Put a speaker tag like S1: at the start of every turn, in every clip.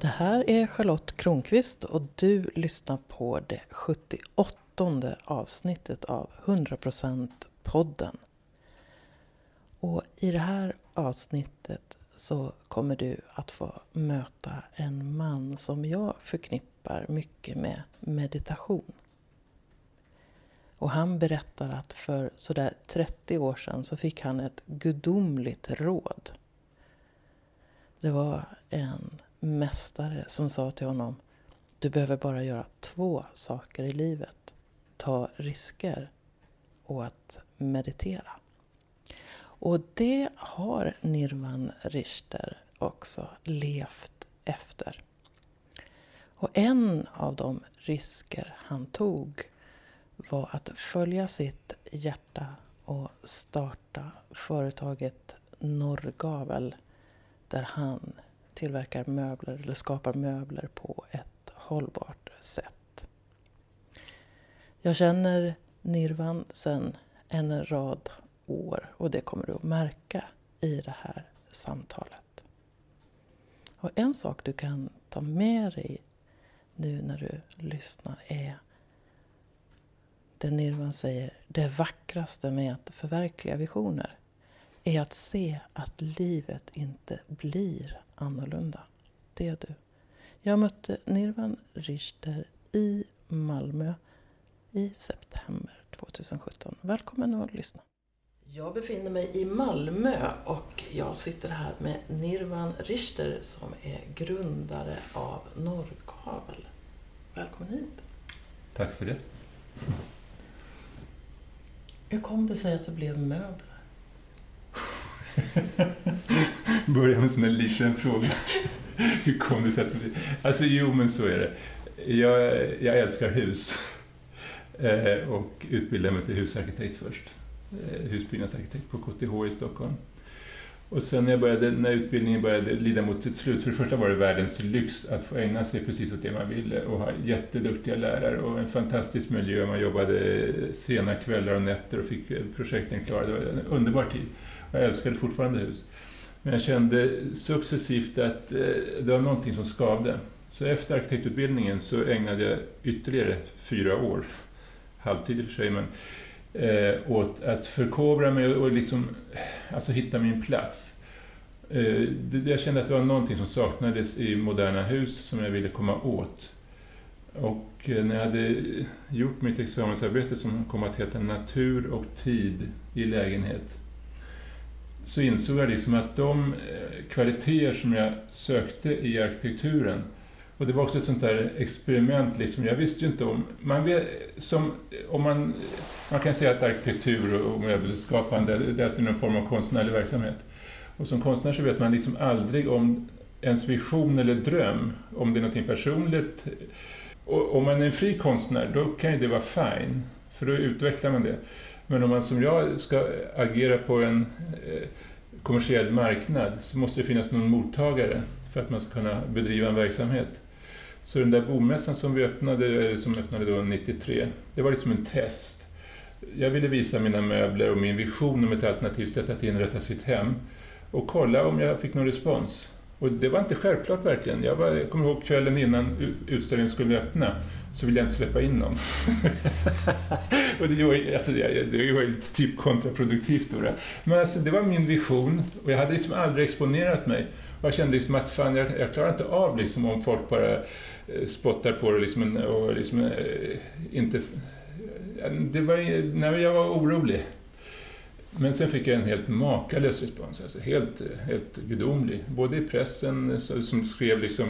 S1: Det här är Charlotte Kronqvist och du lyssnar på det 78 avsnittet av 100% podden. Och i det här avsnittet så kommer du att få möta en man som jag förknippar mycket med meditation. Och han berättar att för sådär 30 år sedan så fick han ett gudomligt råd. Det var en mästare som sa till honom Du behöver bara göra två saker i livet. Ta risker och att meditera. Och det har Nirvan Richter också levt efter. Och en av de risker han tog var att följa sitt hjärta och starta företaget Norrgavel där han tillverkar möbler eller skapar möbler på ett hållbart sätt. Jag känner Nirvan sedan en rad år och det kommer du att märka i det här samtalet. Och en sak du kan ta med dig nu när du lyssnar är det Nirvan säger, det vackraste med att förverkliga visioner är att se att livet inte blir annorlunda. Det är du. Jag mötte Nirvan Richter i Malmö i september 2017. Välkommen att lyssna. Jag befinner mig i Malmö och jag sitter här med Nirvan Richter som är grundare av Norrkavel. Välkommen hit.
S2: Tack för det.
S1: Hur kom det sig att det blev möbler?
S2: Börja med en sån här liten fråga. Hur kom det sig att det. Alltså jo, men så är det. Jag, jag älskar hus. Eh, och utbildade mig till husarkitekt först. Eh, husbyggnadsarkitekt på KTH i Stockholm. Och sen när, jag började, när utbildningen började lida mot sitt slut, för det första var det världens lyx att få ägna sig precis åt det man ville och ha jätteduktiga lärare och en fantastisk miljö. Man jobbade sena kvällar och nätter och fick projekten klara. Det var en underbar tid. Jag älskade fortfarande hus. Men jag kände successivt att eh, det var någonting som skavde. Så efter arkitektutbildningen så ägnade jag ytterligare fyra år, halvtid i och för sig, men eh, åt att förkovra mig och liksom, eh, alltså hitta min plats. Eh, det, jag kände att det var någonting som saknades i moderna hus som jag ville komma åt. Och eh, när jag hade gjort mitt examensarbete som kom att heta Natur och tid i lägenhet så insåg jag liksom att de eh, kvaliteter som jag sökte i arkitekturen och det var också ett sånt där experiment, liksom. jag visste ju inte om... Man, vet, som, om man, man kan säga att arkitektur och möbelskapande det är alltså någon form av konstnärlig verksamhet. Och som konstnär så vet man liksom aldrig om ens vision eller dröm, om det är någonting personligt. Och om man är en fri konstnär, då kan ju det vara fine, för då utvecklar man det. Men om man som jag ska agera på en eh, kommersiell marknad så måste det finnas någon mottagare för att man ska kunna bedriva en verksamhet. Så den där bomässan som vi öppnade, eh, som öppnade då 93, det var liksom en test. Jag ville visa mina möbler och min vision om ett alternativt sätt att inrätta sitt hem och kolla om jag fick någon respons. Och det var inte självklart verkligen. Jag, var, jag kommer ihåg kvällen innan utställningen skulle öppna så ville jag inte släppa in någon. och det var, alltså, det, det var typ kontraproduktivt då. Men alltså, det var min vision och jag hade liksom aldrig exponerat mig. Och jag kände liksom att fan, jag, jag klarar inte av liksom om folk bara Eh, spottar på det liksom, och liksom, eh, inte... Det var, när jag var orolig. Men sen fick jag en helt makalös respons, alltså helt, helt gudomlig. Både i pressen som skrev liksom,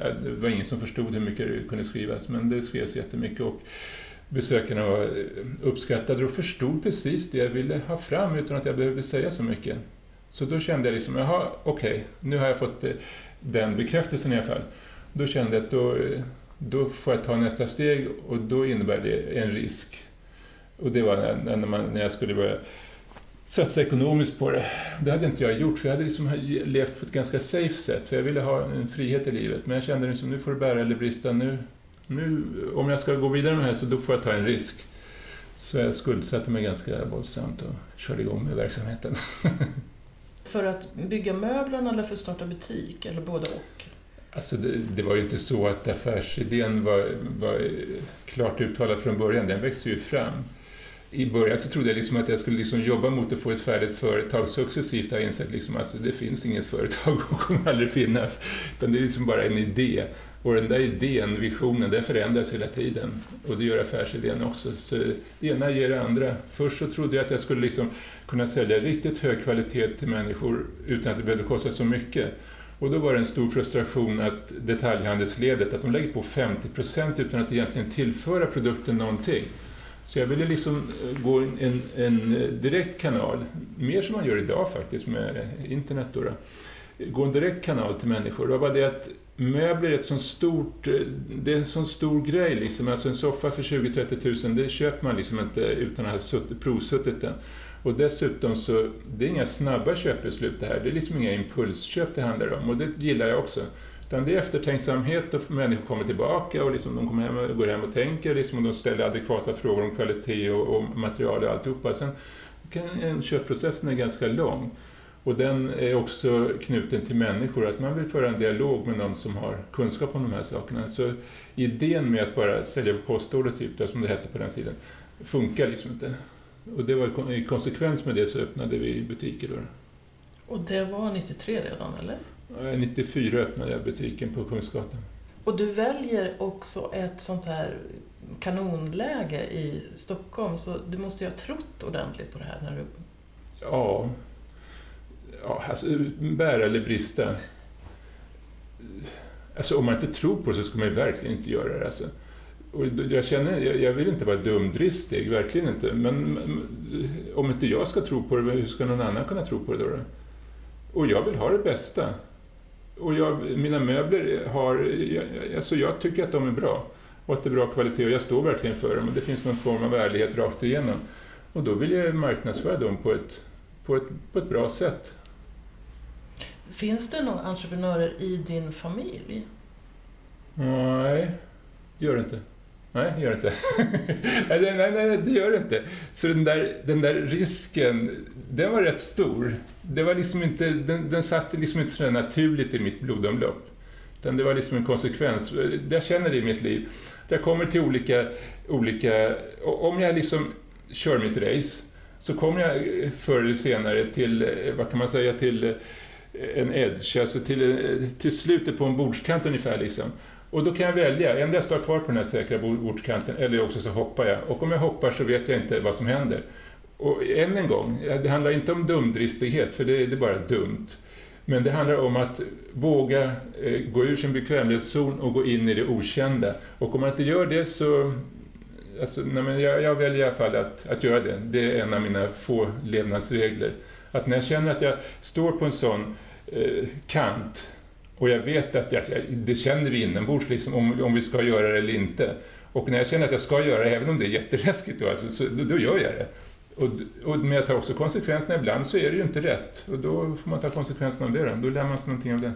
S2: eh, det var ingen som förstod hur mycket det kunde skrivas, men det skrevs jättemycket och besökarna var uppskattade och förstod precis det jag ville ha fram utan att jag behövde säga så mycket. Så då kände jag liksom, jaha, okej, okay, nu har jag fått den bekräftelsen i alla fall. Då kände jag att då, då får jag ta nästa steg och då innebär det en risk. Och det var när, när, man, när jag skulle börja satsa ekonomiskt på det. Det hade inte jag gjort, för jag hade liksom levt på ett ganska safe sätt, för jag ville ha en frihet i livet. Men jag kände liksom, nu får det bära eller brista. Nu, nu, om jag ska gå vidare med det här så då får jag ta en risk. Så jag skuldsatte mig ganska våldsamt och körde igång med verksamheten.
S1: För att bygga möblerna eller för att starta butik, eller både och?
S2: Alltså det, det, var ju inte så att affärsidén var, var klart uttalad från början, den växte ju fram. I början så trodde jag liksom att jag skulle liksom jobba mot att få ett färdigt företag. Successivt har jag insett liksom att det finns inget företag och kommer aldrig finnas. Utan det är liksom bara en idé. Och den där idén, visionen, den förändras hela tiden. Och det gör affärsidén också. Så det ena ger det andra. Först så trodde jag att jag skulle liksom kunna sälja riktigt hög kvalitet till människor utan att det behövde kosta så mycket. Och då var det en stor frustration att detaljhandelsledet, att de lägger på 50% utan att egentligen tillföra produkten någonting. Så jag ville liksom eh, gå en, en direkt kanal, mer som man gör idag faktiskt med internet. Då, då. Gå en direkt kanal till människor. Det var bara det att möbler är ett sånt stort, eh, det är en sån stor grej liksom. Alltså en soffa för 20-30 tusen, det köper man liksom inte utan att ha provsuttit den. Och dessutom så, det är inga snabba köpbeslut det här. Det är liksom inga impulsköp det handlar om och det gillar jag också. Utan det är eftertänksamhet och människor kommer tillbaka och liksom de kommer hem och går hem och tänker liksom, och de ställer adekvata frågor om kvalitet och, och material och alltihopa. Sen kan köpprocessen är ganska lång. Och den är också knuten till människor, att man vill föra en dialog med någon som har kunskap om de här sakerna. Så idén med att bara sälja på postorder, typ, som det hette på den sidan, funkar liksom inte. Och det var i konsekvens med det så öppnade vi butiker. Då.
S1: Och det var 93 redan, eller?
S2: 94 öppnade jag butiken på Kungsgatan.
S1: Och du väljer också ett sånt här kanonläge i Stockholm, så du måste ju ha trott ordentligt på det här när du...
S2: Ja. ja alltså, bära eller brista. Alltså om man inte tror på det så ska man ju verkligen inte göra det. Alltså. Och jag känner, jag vill inte vara dumdristig, verkligen inte. Men om inte jag ska tro på det, hur ska någon annan kunna tro på det då? Och jag vill ha det bästa. Och jag, mina möbler har, alltså jag tycker att de är bra. Och att det är bra kvalitet och jag står verkligen för dem. Och det finns någon form av ärlighet rakt igenom. Och då vill jag marknadsföra dem på ett, på ett, på ett bra sätt.
S1: Finns det några entreprenörer i din familj?
S2: Nej, gör det inte. Nej, det gör det inte. nej, nej, nej, det gör det inte. Så den där, den där risken, den var rätt stor. Det var liksom inte, den, den satt liksom inte så naturligt i mitt blodomlopp. Utan det var liksom en konsekvens. Jag känner det i mitt liv. Jag kommer till olika, olika... Om jag liksom kör mitt race så kommer jag eh, förr eller senare till, eh, vad kan man säga, till eh, en edge, alltså till, till slutet på en bordskant ungefär. Liksom. Och då kan jag välja, endera jag står kvar på den här säkra bordskanten eller också så hoppar jag. Och om jag hoppar så vet jag inte vad som händer. Och än en gång, det handlar inte om dumdristighet, för det, det är bara dumt. Men det handlar om att våga eh, gå ur sin bekvämlighetszon och gå in i det okända. Och om man inte gör det så... Alltså, nej, men jag, jag väljer i alla fall att, att göra det. Det är en av mina få levnadsregler. Att när jag känner att jag står på en sån eh, kant och jag vet att jag, det känner vi inombords liksom, om, om vi ska göra det eller inte. Och när jag känner att jag ska göra det, även om det är jätteläskigt, då, alltså, så, då, då gör jag det. Och, och, men jag tar också konsekvenserna. Ibland så är det ju inte rätt. Och då får man ta konsekvenserna av det. Då, då lär man sig någonting av det.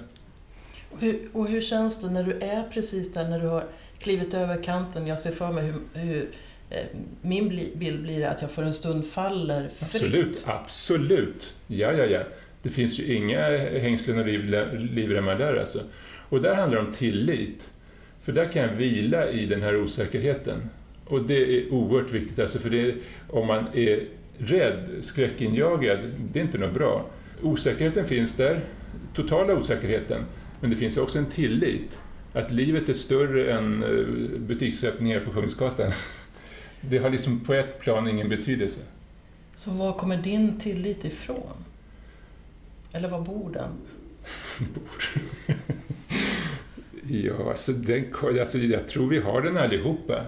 S1: Och hur, och hur känns det när du är precis där, när du har klivit över kanten? Jag ser för mig hur, hur eh, min bild blir att jag för en stund faller fritt.
S2: Absolut, absolut. Ja, ja, ja. Det finns ju inga hängslen och livremmar där alltså. Och där handlar det om tillit. För där kan jag vila i den här osäkerheten. Och det är oerhört viktigt, alltså för det, om man är rädd, skräckinjagad, det är inte något bra. Osäkerheten finns där, totala osäkerheten, men det finns också en tillit. Att livet är större än eh, butiksöppningar på Kungsgatan. Det har liksom på ett plan ingen betydelse.
S1: Så var kommer din tillit ifrån? Eller var bor den?
S2: ja, alltså, den, alltså jag tror vi har den allihopa.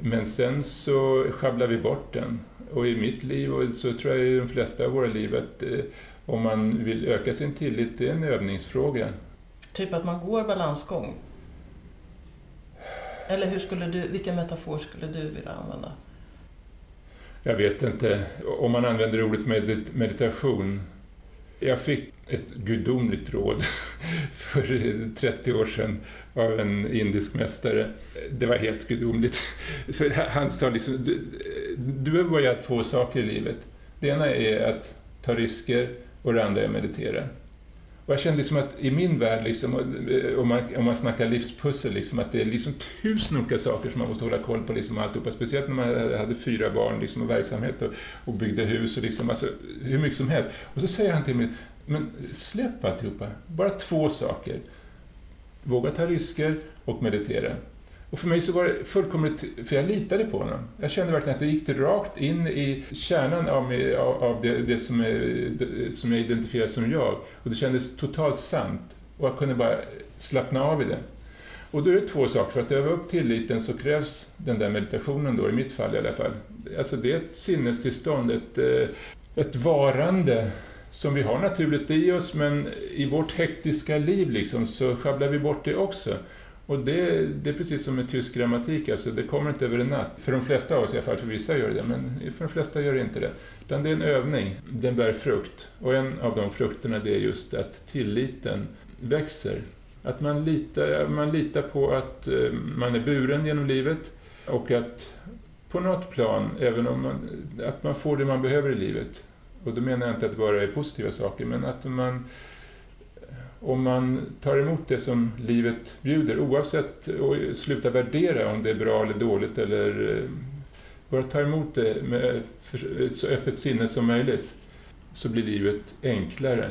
S2: Men sen så sjabblar vi bort den. Och i mitt liv, och så tror jag i de flesta av våra liv, att eh, om man vill öka sin tillit, det är en övningsfråga.
S1: Typ att man går balansgång? Eller hur skulle du, vilken metafor skulle du vilja använda?
S2: Jag vet inte. Om man använder ordet meditation jag fick ett gudomligt råd för 30 år sedan av en indisk mästare. Det var helt gudomligt. För han sa liksom, du, du behöver bara göra två saker i livet. Det ena är att ta risker och det andra är att meditera. Och jag kände liksom att i min värld, liksom, eh, om, man, om man snackar livspussel, liksom, att det är liksom tusen olika saker som man måste hålla koll på. Liksom, alltihopa. Speciellt när man hade fyra barn liksom, och verksamhet och, och byggde hus och liksom, alltså, hur mycket som helst. Och så säger han till mig, men släpp alltihopa. Bara två saker. Våga ta risker och meditera. Och för mig så var det fullkomligt, för jag litade på honom. Jag kände verkligen att det gick rakt in i kärnan av, mig, av det, det, som, är, det, som jag identifierar som jag. Och det kändes totalt sant. Och jag kunde bara slappna av i det. Och då är det två saker. För att öva upp tilliten så krävs den där meditationen då, i mitt fall i alla fall. Alltså det är ett sinnestillstånd, ett, eh, ett varande som vi har naturligt i oss, men i vårt hektiska liv liksom, så sjabblar vi bort det också. Och det, det är precis som med tysk grammatik, alltså, det kommer inte över en natt. För de flesta av oss i alla fall, för vissa gör det, men för de flesta gör det inte det. Utan det är en övning, den bär frukt. Och en av de frukterna det är just att tilliten växer. Att man litar, man litar på att eh, man är buren genom livet och att på något plan, även om man, att man får det man behöver i livet. Och då menar jag inte att det bara är positiva saker, men att man om man tar emot det som livet bjuder, oavsett och slutar värdera om det är bra eller dåligt, eller eh, bara ta emot det med ett så öppet sinne som möjligt, så blir livet enklare.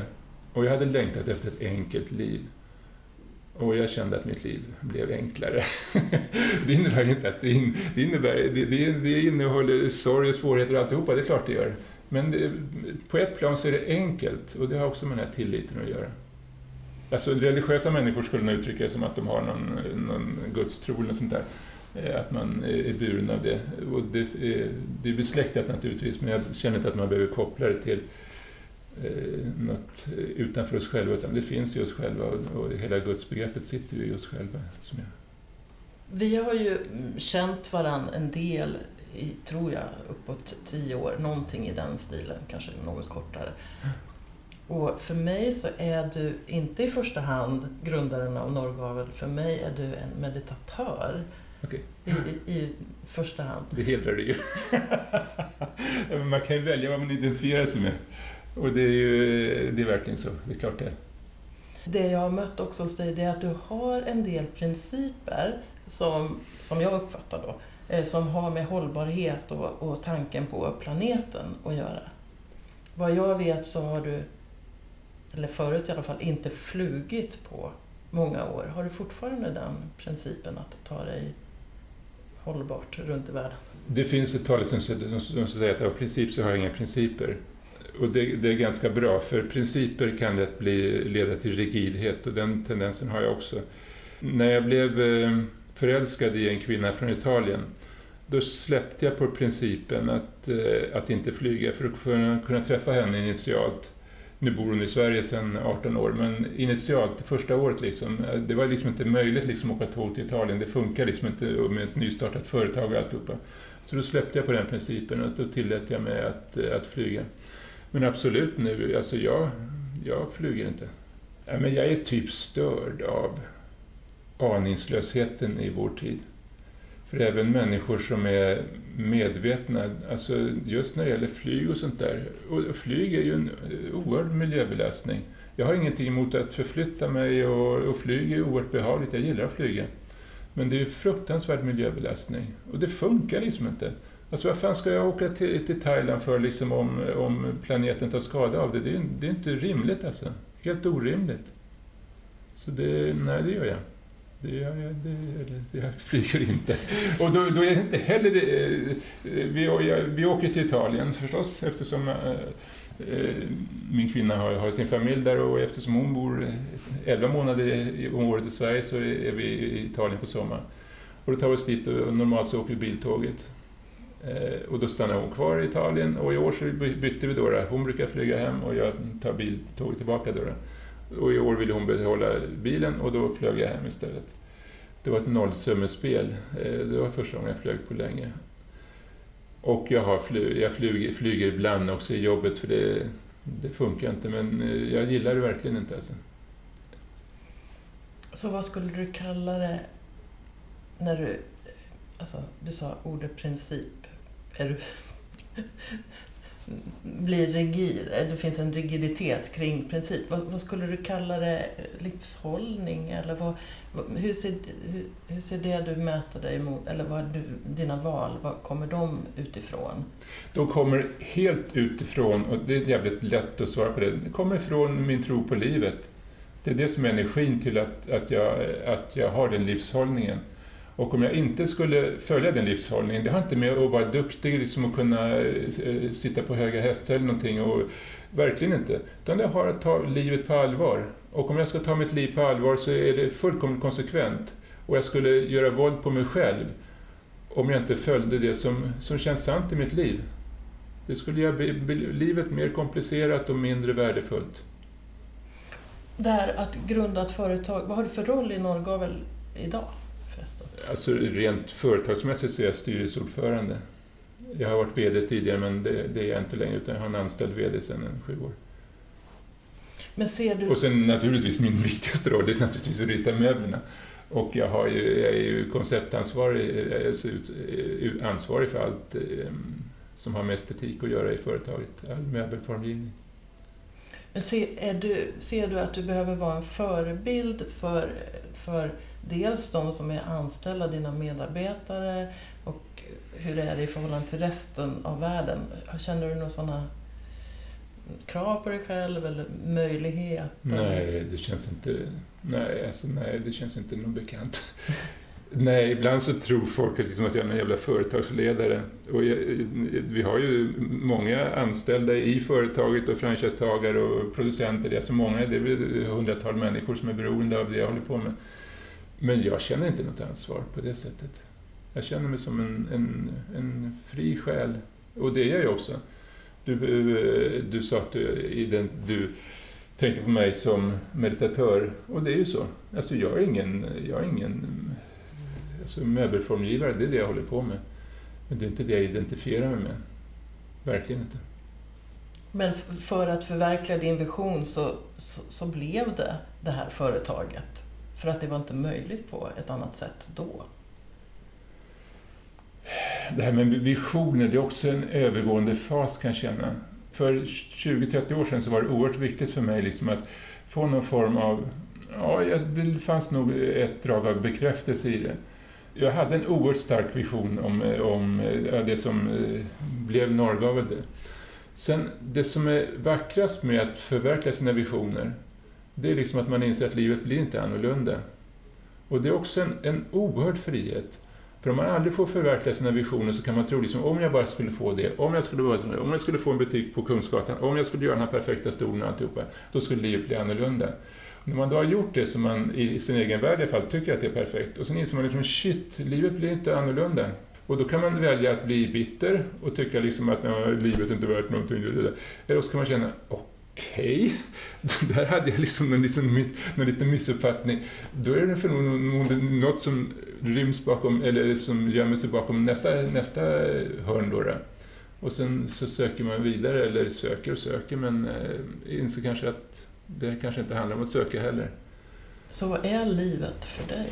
S2: Och jag hade längtat efter ett enkelt liv. Och jag kände att mitt liv blev enklare. det innebär inte att det, in, det innebär, det, det, det innehåller sorg och svårigheter och alltihopa, det är klart det gör. Men det, på ett plan så är det enkelt och det har också med den här tilliten att göra. Alltså religiösa människor skulle nog uttrycka det som att de har någon, någon gudstro eller sånt där. Eh, att man är buren av det. Och det, är, det är besläktat naturligtvis, men jag känner inte att man behöver koppla det till eh, något utanför oss själva, utan det finns i oss själva och, och hela gudsbegreppet sitter ju i oss själva. Som jag.
S1: Vi har ju känt varann en del i, tror jag, uppåt tio år, någonting i den stilen, kanske något kortare. Och för mig så är du inte i första hand grundaren av Norrgavel, för mig är du en meditatör.
S2: Okay.
S1: I, i, I första hand.
S2: Det hedrar dig ju. man kan ju välja vad man identifierar sig med. Och det är ju det är verkligen så, det är klart det.
S1: Det jag har mött också hos dig, det är att du har en del principer som, som jag uppfattar då, eh, som har med hållbarhet och, och tanken på planeten att göra. Vad jag vet så har du eller förut i alla fall, inte flugit på många år. Har du fortfarande den principen att ta dig hållbart runt i världen?
S2: Det finns ett talesätt som säger att av princip så har jag inga principer. Och det, det, är ganska bra, för principer kan lätt bli, leda till rigidhet och den tendensen har jag också. När jag blev eh, förälskad i en kvinna från Italien, då släppte jag på principen att, eh, att inte flyga för att kunna träffa henne initialt nu bor hon i Sverige sedan 18 år, men initialt, första året, liksom, eh, det var liksom inte möjligt liksom, att åka tåg till Italien. Det funkar liksom inte med ett nystartat företag och alltihopa. Så då släppte jag på den principen och då tillät jag mig att, eh, att flyga. Men absolut nu, alltså jag, jag flyger inte. Ja, men jag är typ störd av aningslösheten i vår tid. För även människor som är medvetna, alltså just när det gäller flyg och sånt där, och flyg är ju en oerhörd miljöbelastning. Jag har ingenting emot att förflytta mig och, och flyg är oerhört behagligt, jag gillar att flyga. Men det är ju fruktansvärd miljöbelastning och det funkar liksom inte. Alltså vad fan ska jag åka till, till Thailand för liksom om, om planeten tar skada av det? Det är, det är inte rimligt alltså. Helt orimligt. Så det, nej det gör jag. Det, det, det, jag flyger inte. Och då, då, är det inte heller... Det, eh, vi, vi åker till Italien förstås eftersom eh, eh, min kvinna har, har, sin familj där och eftersom hon bor 11 månader om året i Sverige så är vi i Italien på sommaren. Och då tar vi oss dit och normalt så åker vi biltåget. Och då stannar hon kvar i Italien och i år så bytte vi då. då. Hon brukar flyga hem och jag tar biltåget tillbaka då. Och i år ville hon behålla bilen och då flög jag hem istället. Det var ett nollsummespel. Eh, det var första gången jag flög på länge. Och jag, har fly, jag flyger, flyger ibland också i jobbet för det, det funkar inte men eh, jag gillar det verkligen inte alltså.
S1: Så vad skulle du kalla det när du, alltså du sa ordet princip. Är du, blir rigid, eh, det finns en rigiditet kring princip. Vad, vad skulle du kalla det? Livshållning? Eller vad, hur, ser, hur, hur ser det du mäter dig mot, eller vad du, dina val, vad kommer de utifrån?
S2: De kommer helt utifrån, och det är jävligt lätt att svara på det, de kommer ifrån min tro på livet. Det är det som är energin till att, att, jag, att jag har den livshållningen. Och om jag inte skulle följa den livshållningen, det har inte med att vara duktig, liksom att kunna eh, sitta på höga hästar eller någonting, och, verkligen inte. Utan det har att ta livet på allvar. Och om jag ska ta mitt liv på allvar så är det fullkomligt konsekvent. Och jag skulle göra våld på mig själv om jag inte följde det som, som känns sant i mitt liv. Det skulle göra livet mer komplicerat och mindre värdefullt.
S1: Det här att grunda ett företag, vad har du för roll i Norrgavel idag? Förresten?
S2: Alltså rent företagsmässigt så är jag styrelseordförande. Jag har varit VD tidigare men det, det är jag inte längre utan jag har en anställd VD sedan en sju år.
S1: Men ser du...
S2: Och sen naturligtvis min viktigaste roll är naturligtvis att rita möblerna. Och jag, har ju, jag är ju konceptansvarig, alltså ansvarig för allt ehm, som har med estetik att göra i företaget, all möbelformgivning.
S1: Men ser, du, ser du att du behöver vara en förebild för, för dels de som är anställda, dina medarbetare och hur det är i förhållande till resten av världen? Känner du några sådana krav på dig själv eller möjligheter?
S2: Nej, det känns inte, nej, alltså, nej, det känns inte någon bekant. Nej, ibland så tror folk liksom att jag är en jävla företagsledare. Och jag, vi har ju många anställda i företaget och franchisetagare och producenter. Det är så många, det är väl hundratal människor som är beroende av det jag håller på med. Men jag känner inte något ansvar på det sättet. Jag känner mig som en, en, en fri själ. Och det är jag ju också. Du, eh, du sa att du, i den, du tänkte på mig som meditatör och det är ju så. Alltså jag är ingen, jag är ingen alltså möbelformgivare, det är det jag håller på med. Men det är inte det jag identifierar mig med. Verkligen inte.
S1: Men för att förverkliga din vision så, så, så, blev det det här företaget? För att det var inte möjligt på ett annat sätt då?
S2: Det här med visioner, det är också en övergående fas kan jag känna. För 20-30 år sedan så var det oerhört viktigt för mig liksom att få någon form av... Ja, det fanns nog ett drag av bekräftelse i det jag hade en oerhört stark vision om, om det som eh, blev Norrgavel. Sen, det som är vackrast med att förverkliga sina visioner, det är liksom att man inser att livet blir inte annorlunda. Och det är också en, en oerhörd frihet. För om man aldrig får förverkliga sina visioner så kan man tro liksom, om jag bara skulle få det, om jag skulle, om jag skulle få en butik på Kungsgatan, om jag skulle göra den här perfekta stolen och alltihopa, då skulle livet bli annorlunda. När man då har gjort det som man i sin egen värld i alla fall tycker att det är perfekt och sen inser man liksom shit, livet blir inte annorlunda. Och då kan man välja att bli bitter och tycka liksom att nej, livet är inte värt någonting. Eller så kan man känna okej, okay. där hade jag liksom någon, liksom, en liten missuppfattning. Då är det förmodligen något som ryms bakom, eller som gömmer sig bakom nästa, nästa hörn. Då, då. Och sen så söker man vidare, eller söker och söker, men eh, inser kanske att det kanske inte handlar om att söka heller.
S1: Så vad är livet för dig?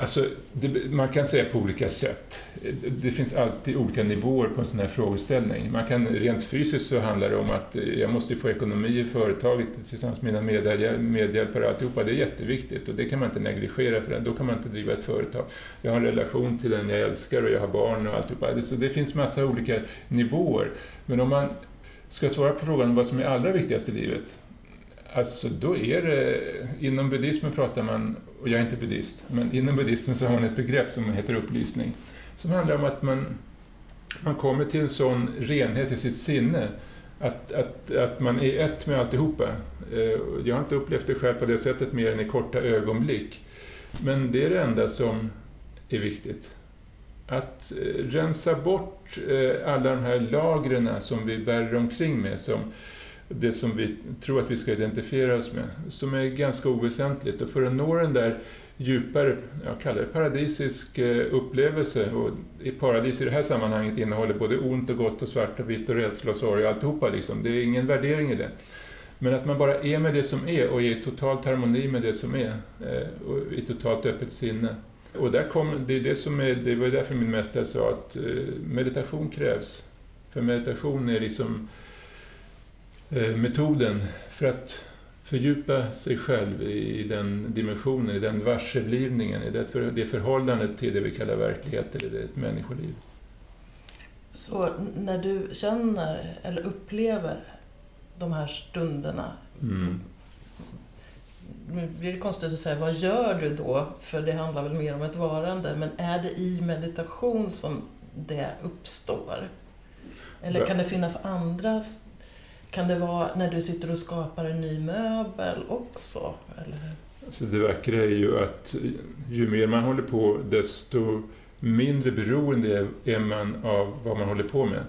S2: Alltså, det, man kan säga på olika sätt. Det finns alltid olika nivåer på en sån här frågeställning. Man kan, rent fysiskt så handlar det om att jag måste få ekonomi i företaget tillsammans med mina medhjälpare och alltihopa. Det är jätteviktigt och det kan man inte negligera för då kan man inte driva ett företag. Jag har en relation till den jag älskar och jag har barn och alltihopa. Så det finns massa olika nivåer. Men om man ska svara på frågan vad som är allra viktigast i livet Alltså då är det, inom buddhismen pratar man, och jag är inte buddhist, men inom buddhismen så har man ett begrepp som heter upplysning. Som handlar om att man, man kommer till en sån renhet i sitt sinne att, att, att man är ett med alltihopa. Eh, jag har inte upplevt det själv på det sättet mer än i korta ögonblick. Men det är det enda som är viktigt. Att eh, rensa bort eh, alla de här lagren som vi bär omkring med som det som vi tror att vi ska identifiera oss med, som är ganska oväsentligt. Och för att nå den där djupare, jag kallar det paradisisk eh, upplevelse, och i paradis i det här sammanhanget innehåller både ont och gott och svart och vitt och rädsla och sorg och alltihopa liksom. Det är ingen värdering i det. Men att man bara är med det som är och är i totalt harmoni med det som är, eh, och i totalt öppet sinne. Och där kom, det, är det, som är, det var därför min mästare sa att eh, meditation krävs För meditation är liksom metoden för att fördjupa sig själv i den dimensionen, i den varseblivningen, i det, för, det förhållandet till det vi kallar verklighet eller ett människoliv.
S1: Så när du känner eller upplever de här stunderna,
S2: Mm.
S1: nu blir det konstigt att säga vad gör du då? För det handlar väl mer om ett varande, men är det i meditation som det uppstår? Eller kan det finnas andra kan det vara när du sitter och skapar en ny möbel också? Eller?
S2: Så det vackra är ju att ju mer man håller på, desto mindre beroende är man av vad man håller på med.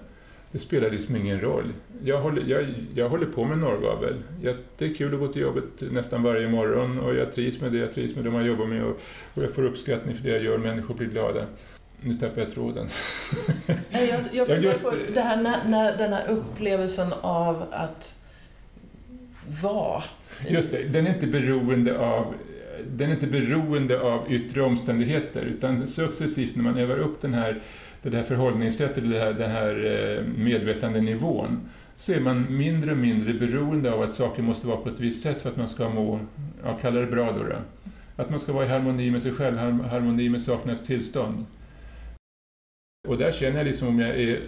S2: Det spelar liksom ingen roll. Jag håller, jag, jag håller på med norrgavel. Jag, det är kul att gå till jobbet nästan varje morgon och jag trivs med det, jag trivs med de jag jobbar med och, och jag får uppskattning för det jag gör, människor blir glada. Nu tappar jag tråden.
S1: Nej, jag, jag
S2: Ja,
S1: funderar
S2: just
S1: på
S2: det.
S1: här, när, när, den här upplevelsen av att vara.
S2: Just det, den är inte beroende av den är inte beroende av yttre omständigheter utan successivt när man övar upp den här, det här förhållningssättet, det här, den här eh, medvetandenivån så är man mindre och mindre beroende av att saker måste vara på ett visst sätt för att man ska må, ja, kalla det bra då, då. Att man ska vara i harmoni med sig själv, har- harmoni med sakernas tillstånd. Och där känner jag liksom om jag är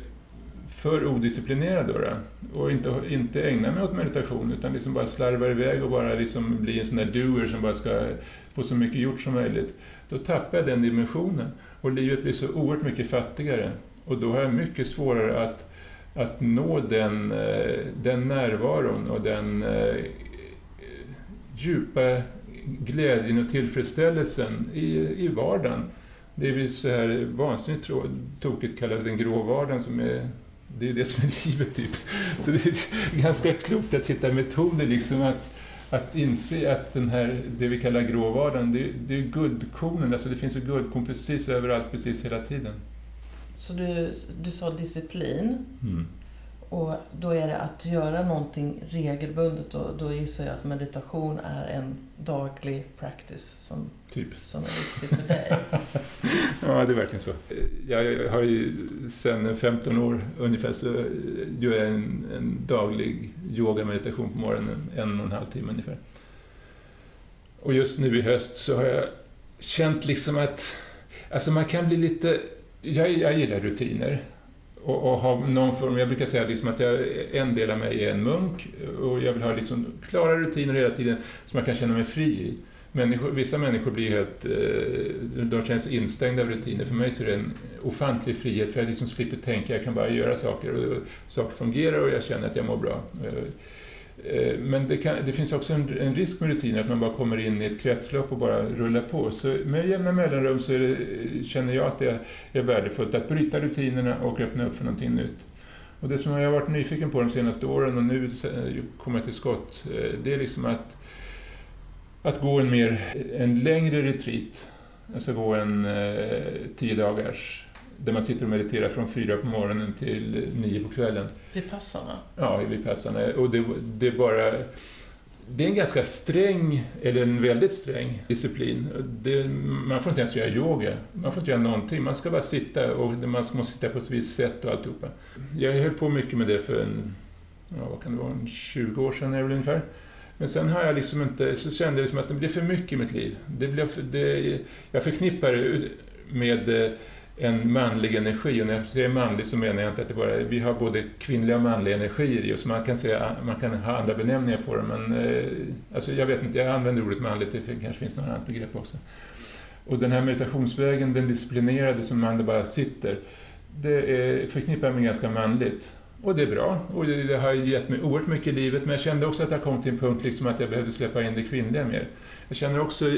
S2: för odisciplinerad då, då och inte, inte ägnar mig åt meditation utan liksom bara slarvar iväg och bara liksom blir en sån där doer som bara ska få så mycket gjort som möjligt. Då tappar jag den dimensionen och livet blir så oerhört mycket fattigare. Och då har jag mycket svårare att, att nå den, eh, den närvaron och den eh, djupa glädjen och tillfredsställelsen i, i vardagen. Det vi så här vansinnigt tokigt kallar den grå vardagen som är det är det som är livet typ. Så det är ganska klokt att hitta metoder liksom att, att inse att den här, det vi kallar gråvardagen, det, det är guldkornen, alltså det finns ju guldkorn precis överallt, precis hela tiden.
S1: Så du, du sa disciplin
S2: Mm.
S1: Och då är det att göra någonting regelbundet och då gissar jag att meditation är en daglig practice som,
S2: Typ.
S1: som är viktig för dig.
S2: Ja, det är verkligen så. Jag har ju sedan 15 år ungefär så gör jag en, en daglig yoga-meditation på morgonen, en och en halv timme ungefär. Och just nu i höst så har jag känt liksom att, alltså man kan bli lite, jag, jag gillar rutiner. Och, och ha någon form, jag brukar säga liksom att jag, en del av mig är en munk och jag vill ha liksom klara rutiner hela tiden som jag kan känna mig fri i. Människor, vissa människor blir helt, eh, de känns instängda av rutiner. För mig så är det en ofantlig frihet för jag liksom slipper tänka, jag kan bara göra saker och saker fungerar och jag känner att jag mår bra. Eh, Eh, men det, kan, det finns också en, en risk med rutiner, att man bara kommer in i ett kretslopp och bara rullar på. Så med jämna mellanrum så är det, känner jag att det är värdefullt att bryta rutinerna och öppna upp för någonting nytt. Och det som jag har varit nyfiken på de senaste åren och nu eh, kommer jag till skott, eh, det är liksom att att gå en, mer, en längre retreat, alltså gå en eh, tio dagars, där man sitter och mediterar från fyra på morgonen till nio på kvällen.
S1: Vipassana.
S2: Ja, i Vipassana. Och det, det är bara... Det är en ganska sträng, eller en väldigt sträng disciplin. Det, man får inte ens göra yoga. Man får inte göra någonting. Man ska bara sitta och man måste sitta på ett visst sätt och alltihopa. Jag höll på mycket med det för en, ja, vad kan det vara, en 20 år sedan väl ungefär. Men sen har jag liksom inte, så kände jag liksom att det blev för mycket i mitt liv. Det blev det, jag förknippar det med eh, en manlig energi. Och när jag säger manlig så menar jag inte att det bara vi har både kvinnliga och manliga energier i oss. Man kan, säga, man kan ha andra benämningar på det, men eh, alltså jag vet inte, jag använder ordet manligt, det kanske finns några annat begrepp också. Och den här meditationsvägen, den disciplinerade som man bara sitter, det är, förknippar jag med ganska manligt. Och det är bra, och det, det har gett mig oerhört mycket i livet, men jag kände också att jag kom till en punkt liksom att jag behövde släppa in det kvinnliga mer. Jag känner också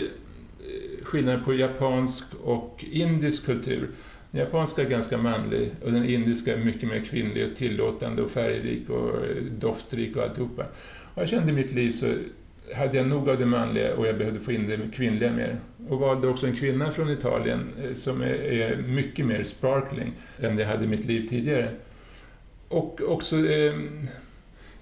S2: skillnaden på japansk och indisk kultur. Den japanska är ganska manlig och den indiska är mycket mer kvinnlig och tillåtande och färgrik och eh, doftrik och alltihopa. Och jag kände i mitt liv så hade jag nog av det manliga och jag behövde få in det kvinnliga mer. Och valde också en kvinna från Italien eh, som är, mycket mer sparkling än jag hade i mitt liv tidigare. Och också, eh,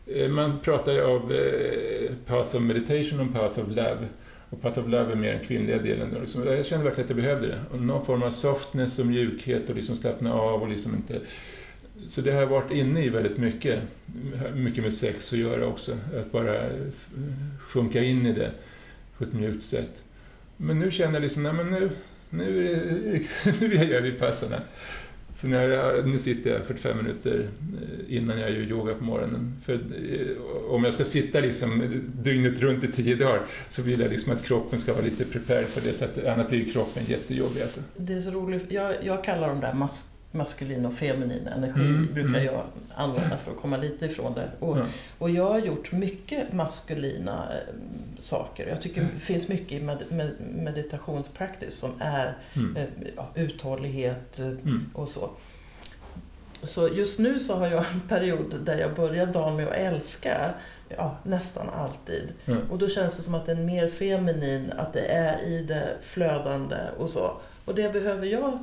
S2: eh, man pratar ju av eh, path of meditation och path of love. Och path of love är mer den kvinnliga delen. Då. Liksom, jag kände verkligen att jag behövde det. Och någon form av softness och mjukhet och liksom slappna av och liksom inte så det har jag varit inne i väldigt mycket. Mycket med sex att göra också. Att bara sjunka in i det på ett mjukt sätt. Men nu känner jag liksom, nej men nu, nu, är det, nu är jag vipassarna. Så nu, jag, nu sitter jag 45 minuter eh, innan jag gör yoga på morgonen. För eh, om jag ska sitta liksom dygnet runt i tio dagar så vill jag liksom att kroppen ska vara lite prepared för det, så att annars blir kroppen jättejobbig. Alltså.
S1: Det är så roligt, jag, jag kallar dem där mask maskulin och feminin energi mm, brukar mm. jag använda för att komma lite ifrån det. Och, ja. och jag har gjort mycket maskulina äh, saker. Jag tycker mm. det finns mycket i med, med, meditationspractice som är mm. äh, uthållighet äh, och så. Så just nu så har jag en period där jag börjar dagen med att älska ja, nästan alltid. Mm. Och då känns det som att det är mer feminin, att det är i det flödande och så. Och det behöver jag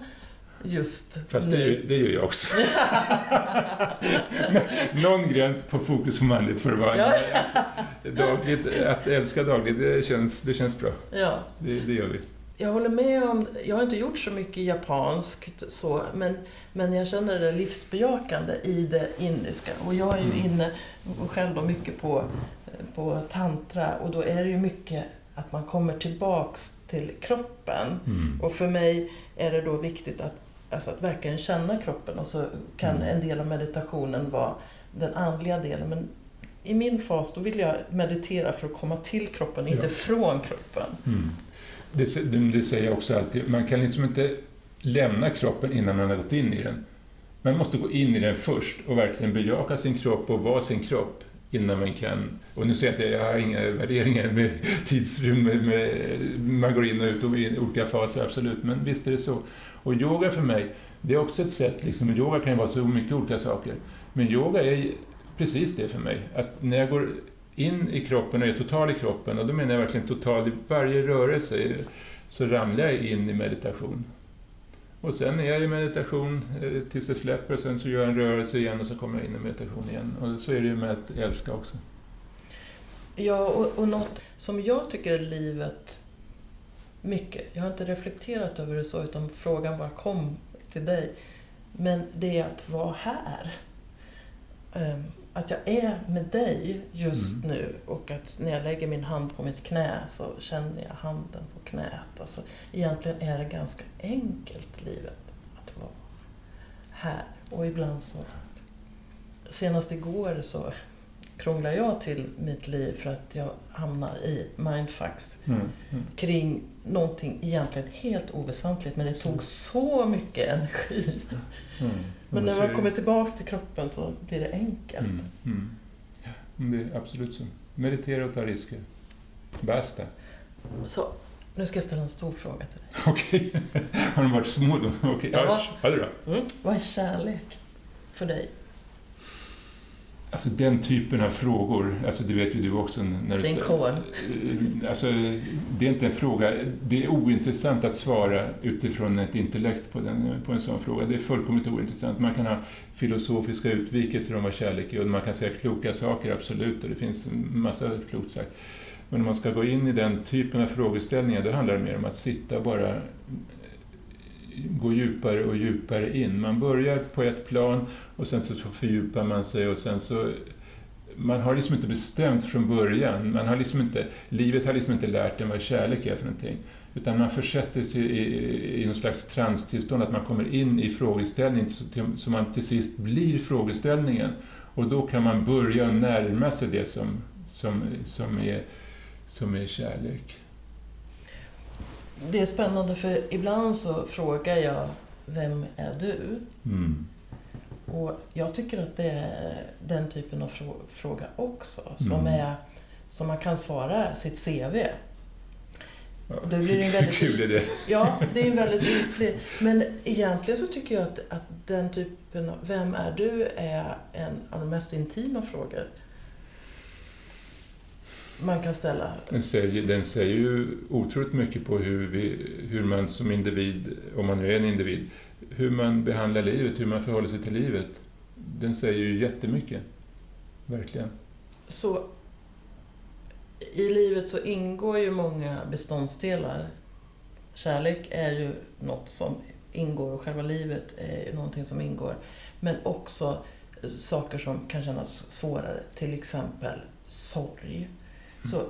S1: just
S2: Fast nu. Det, det gör jag också. Någon gräns på fokus på manligt får det vara. Ja. dagligt, att älska dagligt, det känns, det känns bra.
S1: Ja.
S2: Det, det gör vi.
S1: Jag håller med om, jag har inte gjort så mycket japanskt så, men, men jag känner det livsbejakande i det indiska. Och jag är ju mm. inne själv då mycket på, på tantra och då är det ju mycket att man kommer tillbaks till kroppen. Mm. Och för mig är det då viktigt att alltså att verkligen känna kroppen och så kan mm. en del av meditationen vara den andliga delen. Men i min fas då vill jag meditera för att komma till kroppen, ja. inte från kroppen. Mm.
S2: Det, det, säger jag också alltid, man kan liksom inte lämna kroppen innan man har gått in i den. Man måste gå in i den först och verkligen bejaka sin kropp och vara sin kropp innan man kan... Och nu säger jag inte, jag har inga värderingar med tidsrymd, med, man går in och ut i olika faser, absolut, men visst är det så. Och yoga för mig, det är också ett sätt, liksom, yoga kan ju vara så mycket olika saker, men yoga är precis det för mig. Att när jag går in i kroppen och är total i kroppen, och då menar jag verkligen total i varje rörelse, så ramlar jag in i meditation. Och sen är jag i meditation eh, tills det släpper, och sen så gör jag en rörelse igen och så kommer jag in i meditation igen. Och så är det ju med att älska också.
S1: Ja, och, och något som jag tycker är livet mycket. Jag har inte reflekterat över det så, utan frågan bara kom till dig. Men det är att vara här. Ehm, att jag är med dig just mm. nu och att när jag lägger min hand på mitt knä så känner jag handen på knät. Alltså, egentligen är det ganska enkelt, livet, att vara här. Och ibland så... Senast igår så krånglar jag till mitt liv för att jag hamnar i mindfucks mm, mm. kring någonting egentligen helt oväsentligt men det tog så mycket energi. Mm. Men när man kommer tillbaks till kroppen så blir det enkelt. Mm,
S2: mm. Det är absolut så. Meditera och ta risker. Basta.
S1: Så, nu ska jag ställa en stor fråga till dig.
S2: Okej. Okay. Har de varit små då? Okej, okay. ja, ja.
S1: Mm. Vad är kärlek för dig?
S2: Alltså den typen av frågor, alltså det vet ju du också. När
S1: det är en kod.
S2: Alltså, det är inte en fråga, det är ointressant att svara utifrån ett intellekt på, den, på en sån fråga. Det är fullkomligt ointressant. Man kan ha filosofiska utvikelser om vad kärlek är och man kan säga kloka saker, absolut, och det finns en massa klokt sagt. Men om man ska gå in i den typen av frågeställningar, då handlar det mer om att sitta och bara gå djupare och djupare in. Man börjar på ett plan och sen så fördjupar man sig och sen så man har liksom inte bestämt från början. Man har liksom inte, livet har liksom inte lärt en vad kärlek är för någonting. Utan man försätter sig i, i, i någon slags transtillstånd, att man kommer in i frågeställningen så man till sist blir frågeställningen. Och då kan man börja närma sig det som, som, som, är, som är kärlek.
S1: Det är spännande för ibland så frågar jag Vem är du? Mm. Och jag tycker att det är den typen av fråga också som, mm. är, som man kan svara sitt CV.
S2: Det blir en väldigt, kul är det.
S1: Ja, det är en väldigt ytlig. Men egentligen så tycker jag att, att den typen av Vem är du? är en av de mest intima frågor man kan ställa.
S2: Den säger, den säger ju otroligt mycket på hur, vi, hur man som individ, om man nu är en individ, hur man behandlar livet, hur man förhåller sig till livet. Den säger ju jättemycket. Verkligen.
S1: Så i livet så ingår ju många beståndsdelar. Kärlek är ju något som ingår och själva livet är någonting som ingår. Men också saker som kan kännas svårare, till exempel sorg. Så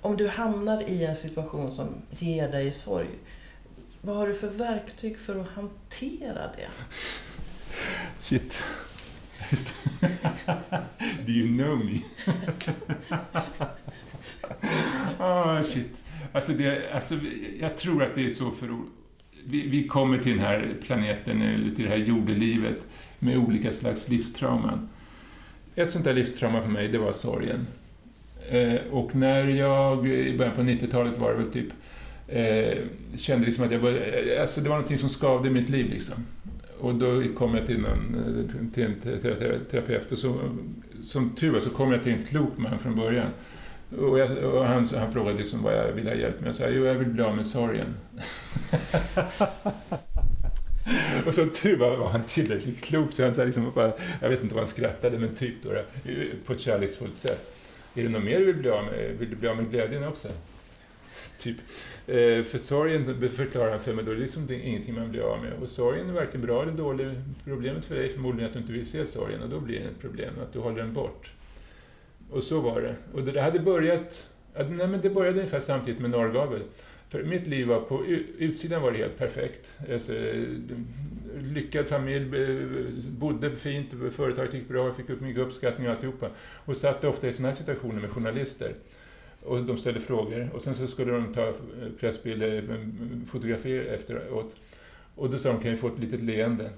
S1: om du hamnar i en situation som ger dig sorg, vad har du för verktyg för att hantera det?
S2: Shit. Do you know me? ah, shit. Alltså, det, alltså, jag tror att det är så för... Vi, vi kommer till den här planeten, eh, eller till det här jordelivet, med olika slags livstrauman. Ett sånt där livstrauma för mig, det var sorgen. Eh, och när jag, i början på 90-talet var det väl typ, eh, kände liksom att jag började, eh, alltså det var någonting som skavde i mitt liv liksom. Och då kom jag till, någon, eh, till en terapeut och så, som tur var så kom jag till en klok man från början. Och, jag, och han, han, frågade liksom vad jag ville ha hjälp med. Jag sa, jo jag vill bli av med sorgen. och som tur var var han tillräckligt klok så han sa liksom bara, jag vet inte vad han skrattade, men typ då, på ett kärleksfullt sätt. Är det något mer du vill bli av med? Vill du bli av med glädjen också? Typ. Eh, för sorgen förklarar han för mig, då är det liksom ingenting man blir av med. Och sorgen är varken bra eller dålig. Problemet för dig är förmodligen att du inte vill se sorgen och då blir det ett problem, att du håller den bort. Och så var det. Och det hade börjat, nej men det började ungefär samtidigt med Norrgavel. För mitt liv var på utsidan var det helt perfekt. Alltså, lyckad familj, bodde fint, företaget gick bra, fick upp mycket uppskattning och alltihopa. Och satt ofta i sådana här situationer med journalister. Och de ställde frågor och sen så skulle de ta eh, pressbilder, eh, fotografier efteråt. Och då sa de, kan vi få ett litet leende?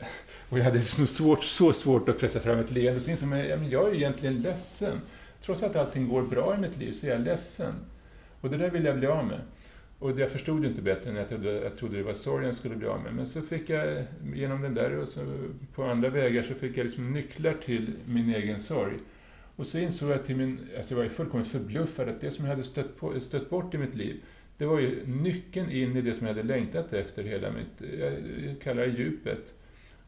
S2: Och jag hade så svårt, så svårt att pressa fram ett leende. Så insåg jag, men jag är egentligen ledsen. Trots att allting går bra i mitt liv så är jag ledsen. Och det där vill jag bli av med. Och jag förstod ju inte bättre än jag trodde, jag trodde det var sorgen jag skulle bli av med. Men så fick jag, genom den där och så, på andra vägar, så fick jag liksom nycklar till min egen sorg. Och så insåg jag till min, alltså jag var ju fullkomligt förbluffad att det som jag hade stött, på, stött bort i mitt liv, det var ju nyckeln in i det som jag hade längtat efter hela mitt, jag kallar det djupet.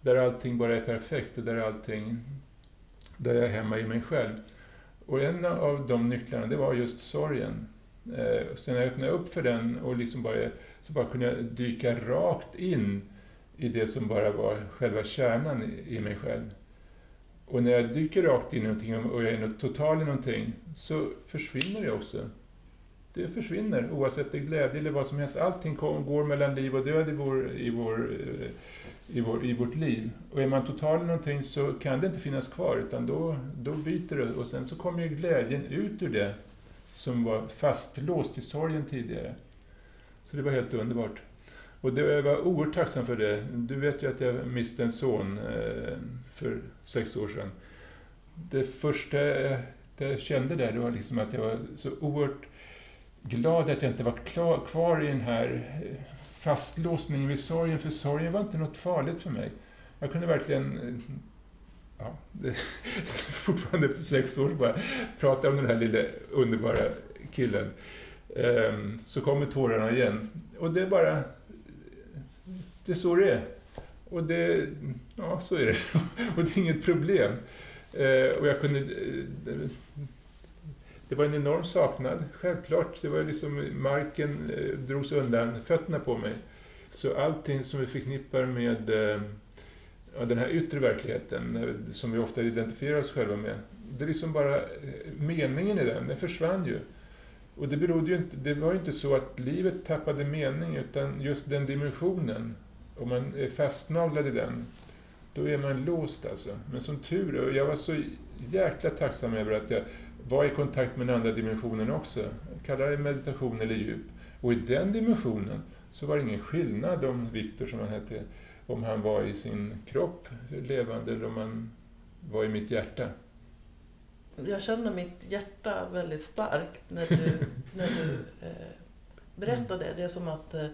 S2: Där allting bara är perfekt och där allting, där jag är hemma i mig själv. Och en av de nycklarna, det var just sorgen. Eh, sen när jag öppnade upp för den och liksom bara, så bara kunde jag dyka rakt in i det som bara var själva kärnan i, i mig själv. Och när jag dyker rakt in i någonting och jag är total i någonting så försvinner det också. Det försvinner oavsett det är glädje eller vad som helst. Allting går mellan liv och död i, vår, i, vår, eh, i, vår, i vårt liv. Och är man total i någonting så kan det inte finnas kvar utan då, då byter det och sen så kommer ju glädjen ut ur det som var fastlåst i sorgen tidigare. Så det var helt underbart. Och det, jag var oerhört tacksam för det. Du vet ju att jag miste en son eh, för sex år sedan. Det första det jag kände där, det var liksom att jag var så oerhört glad att jag inte var klar, kvar i den här eh, fastlåsningen vid sorgen, för sorgen var inte något farligt för mig. Jag kunde verkligen eh, ja, det, fortfarande efter sex år bara prata om den här lilla underbara killen. Um, så kommer tårarna igen. Och det är bara... Det är så det är. Och det... Ja, så är det. och det är inget problem. Uh, och jag kunde... Uh, det var en enorm saknad, självklart. Det var liksom, marken eh, drogs undan fötterna på mig. Så allting som vi förknippar med ehm, ja, den här yttre verkligheten eh, som vi ofta identifierar oss själva med. Det är liksom bara eh, meningen i den, den försvann ju. Och det berodde ju inte, det var ju inte så att livet tappade mening utan just den dimensionen, om man är fastnaglad i den, då är man låst alltså. Men som tur är, och jag var så jäkla tacksam över att jag var i kontakt med den andra dimensionen också. Kalla det meditation eller djup. Och i den dimensionen så var det ingen skillnad om Viktor, som han hette, om han var i sin kropp levande eller om han var i mitt hjärta.
S1: Jag känner mitt hjärta väldigt starkt när du, när du eh, berättar det. Det är som att eh,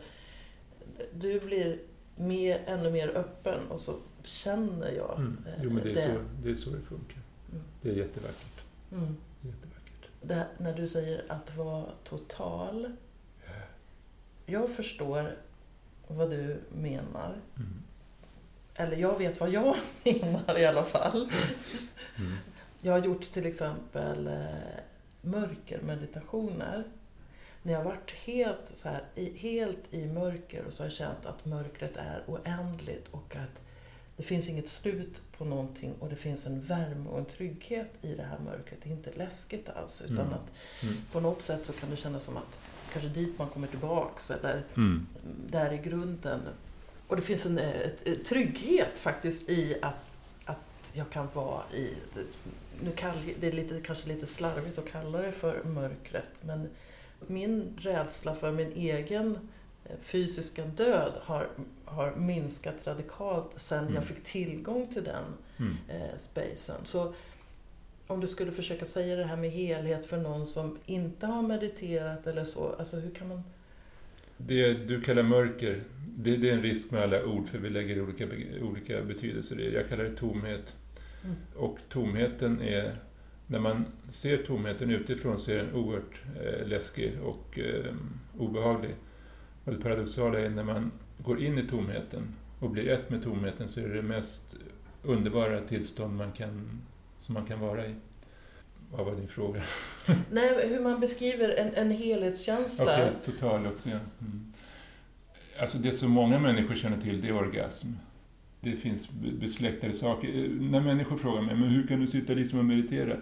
S1: du blir mer, ännu mer öppen och så känner jag
S2: mm. eh, jo, men det. Är det. Så, det är så det funkar. Mm. Det är jättevackert. Mm. jättevackert.
S1: Det, när du säger att vara total. Jag förstår vad du menar. Mm. Eller jag vet vad jag menar i alla fall. Mm. Jag har gjort till exempel eh, mörkermeditationer. när jag varit helt, så här, i, helt i mörker och så har jag känt att mörkret är oändligt och att det finns inget slut på någonting och det finns en värme och en trygghet i det här mörkret. Det är inte läskigt alls utan
S2: Mm.
S1: att
S2: Mm.
S1: på något sätt så kan det kännas som att kanske dit man kommer tillbaks eller
S2: Mm.
S1: där i grunden. Och det finns en eh, ett, trygghet faktiskt i att, att jag kan vara i, nu kall, det är lite, kanske lite slarvigt att kalla det för mörkret, men min rädsla för min egen eh, fysiska död har, har minskat radikalt sen
S2: Mm.
S1: jag fick tillgång till den
S2: Mm.
S1: eh, spacen. Så om du skulle försöka säga det här med helhet för någon som inte har mediterat eller så, alltså hur kan man...
S2: Det du kallar mörker, det, det är en risk med alla ord för vi lägger olika, olika betydelser i det. Jag kallar det tomhet.
S1: Mm.
S2: Och tomheten är, när man ser tomheten utifrån så är den oerhört eh, läskig och eh, obehaglig. Och det paradoxala är när man går in i tomheten och blir ett med tomheten så är det det mest underbara tillstånd man kan, som man kan vara i. Vad var din fråga?
S1: Nej, hur man beskriver en, en helhetskänsla.
S2: Okej, total också, ja. Mm. Alltså det som många människor känner till, det är orgasm. Det finns be- besläktade saker. Eh, När människor frågar mig, men hur kan du sitta liksom och meditera?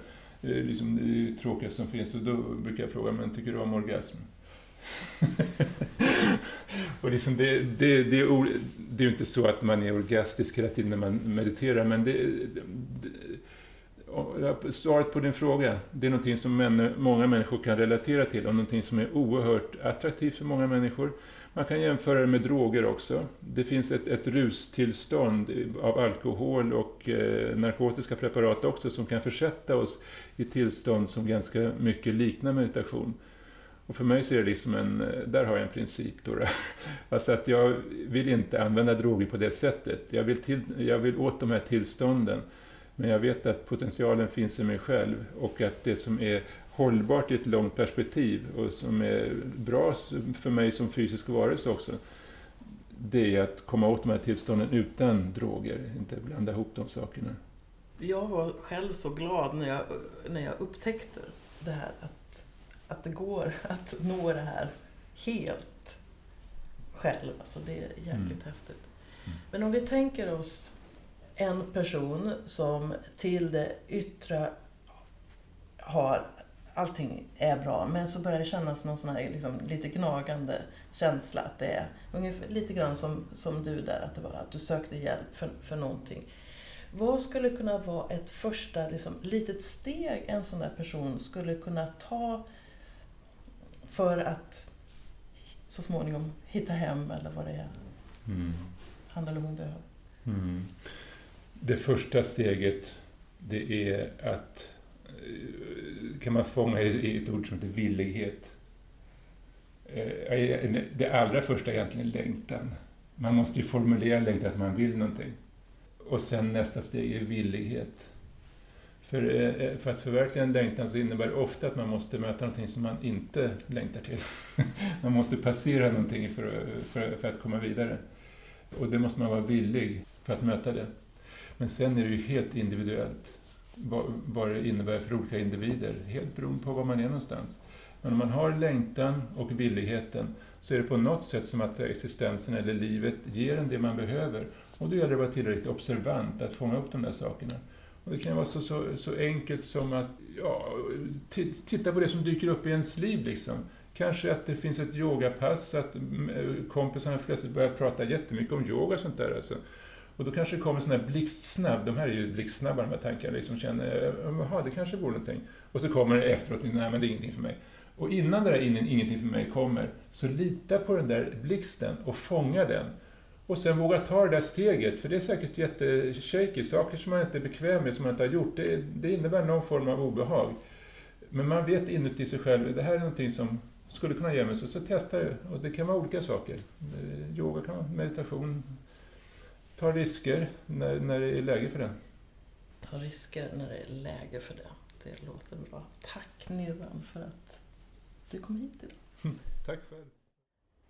S2: Eh, Liksom, det tråkigaste som finns. Och då brukar jag fråga, men tycker du om orgasm? och liksom det, det, det, är, det är ju inte så att man är orgastisk hela tiden när man mediterar, men det, det, Svaret på din fråga, det är någonting som män, många människor kan relatera till och någonting som är oerhört attraktivt för många människor. Man kan jämföra det med droger också. Det finns ett, ett rustillstånd av alkohol och eh, narkotiska preparat också som kan försätta oss i tillstånd som ganska mycket liknar meditation. Och för mig så är det liksom en, eh, där har jag en princip då. då. Alltså att jag vill inte använda droger på det sättet. Jag vill, till, jag vill åt de här tillstånden. Men jag vet att potentialen finns i mig själv och att det som är hållbart i ett långt perspektiv och som är bra för mig som fysisk varelse också, det är att komma åt de här tillstånden utan droger, inte blanda ihop de sakerna.
S1: Jag var själv så glad när jag, när jag upptäckte det här att, att det går att nå det här helt själv. Alltså det är jäkligt
S2: Mm.
S1: häftigt.
S2: Mm.
S1: Men om vi tänker oss en person som till det yttre har allting är bra, men så börjar det kännas någon sån här liksom, lite gnagande känsla att det är ungefär lite grann som, som du där, att, det var, att du sökte hjälp för, för någonting. Vad skulle kunna vara ett första liksom, litet steg en sån där person skulle kunna ta för att så småningom hitta hem eller vad det är
S2: Mm.
S1: han eller hon behöver?
S2: Mm. Det första steget, det är att, eh, kan man fånga i ett ord som heter villighet. Eh, det allra första är egentligen längtan. Man måste ju formulera längtan att man vill någonting. Och sen nästa steg är villighet. För, eh, för att förverkliga en längtan så innebär det ofta att man måste möta någonting som man inte längtar till. Man måste passera någonting för, för, för att komma vidare. Och det måste man vara villig för att möta det. Men sen är det ju helt individuellt vad, vad det innebär för olika individer, helt beroende på var man är någonstans. Men om man har längtan och villigheten så är det på något sätt som att existensen eller livet ger en det man behöver. Och då gäller det att vara tillräckligt observant, att fånga upp de där sakerna. Och det kan vara så, så, så enkelt som att ja, titta på det som dyker upp i ens liv. Liksom. Kanske att det finns ett yogapass, att mm, kompisarna plötsligt börjar prata jättemycket om yoga och sånt där. Alltså. Och då kanske det kommer sån här blixtsnabb, de här är ju blixtsnabba de här tankarna, liksom känner eh, jaha, det kanske vore någonting. Och så kommer det efteråt, nej men det är ingenting för mig. Och innan det där in, ingenting för mig kommer, så lita på den där blixten och fånga den. Och sen våga ta det där steget, för det är säkert jätteshaky, saker som man inte är bekväm med, som man inte har gjort, det, det innebär någon form av obehag. Men man vet inuti sig själv, det här är någonting som skulle kunna ge mig, så, så testa det. Och det kan vara olika saker. Eh, yoga kan vara meditation, ta risker när, när det är läge för det.
S1: Ta risker när det är läge för det. Det låter bra. Tack Nirvan för att du kom hit idag.
S2: Tack själv.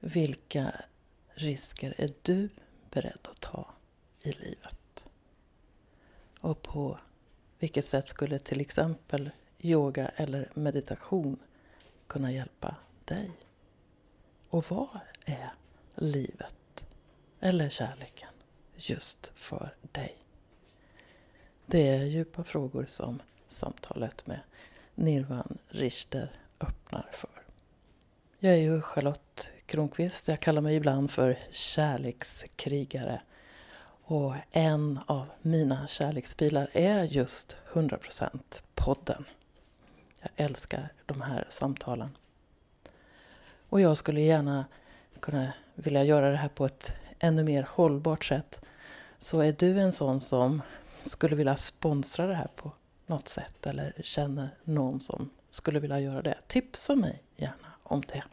S1: Vilka risker är du beredd att ta i livet? Och på vilket sätt skulle till exempel yoga eller meditation kunna hjälpa dig? Och vad är livet eller kärleken just för dig? Det är djupa frågor som samtalet med Nirvan Richter öppnar för. Jag är ju Charlotte Kronqvist. Jag kallar mig ibland för kärlekskrigare. Och en av mina kärleksbilar är just 100% podden. Jag älskar de här samtalen. Och jag skulle gärna kunna vilja göra det här på ett ännu mer hållbart sätt. Så är du en sån som skulle vilja sponsra det här på något sätt eller känner någon som skulle vilja göra det, tipsa mig gärna om det.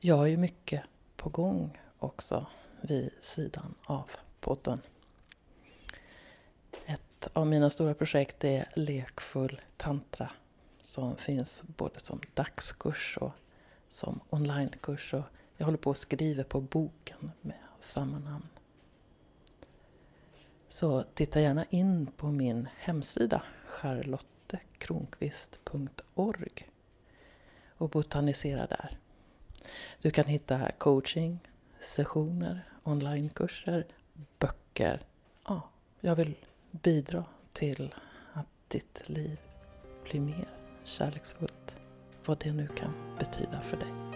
S1: Jag har ju mycket på gång också vid sidan av podden. Ett av mina stora projekt är Lekfull tantra som finns både som dagskurs och som onlinekurs. Och jag håller på att skriva på boken med samma namn. Så titta gärna in på min hemsida charlottekronqvist.org och botanisera där. Du kan hitta coaching, sessioner, onlinekurser, böcker. Ja, jag vill bidra till att ditt liv blir mer kärleksfullt. Vad det nu kan betyda för dig.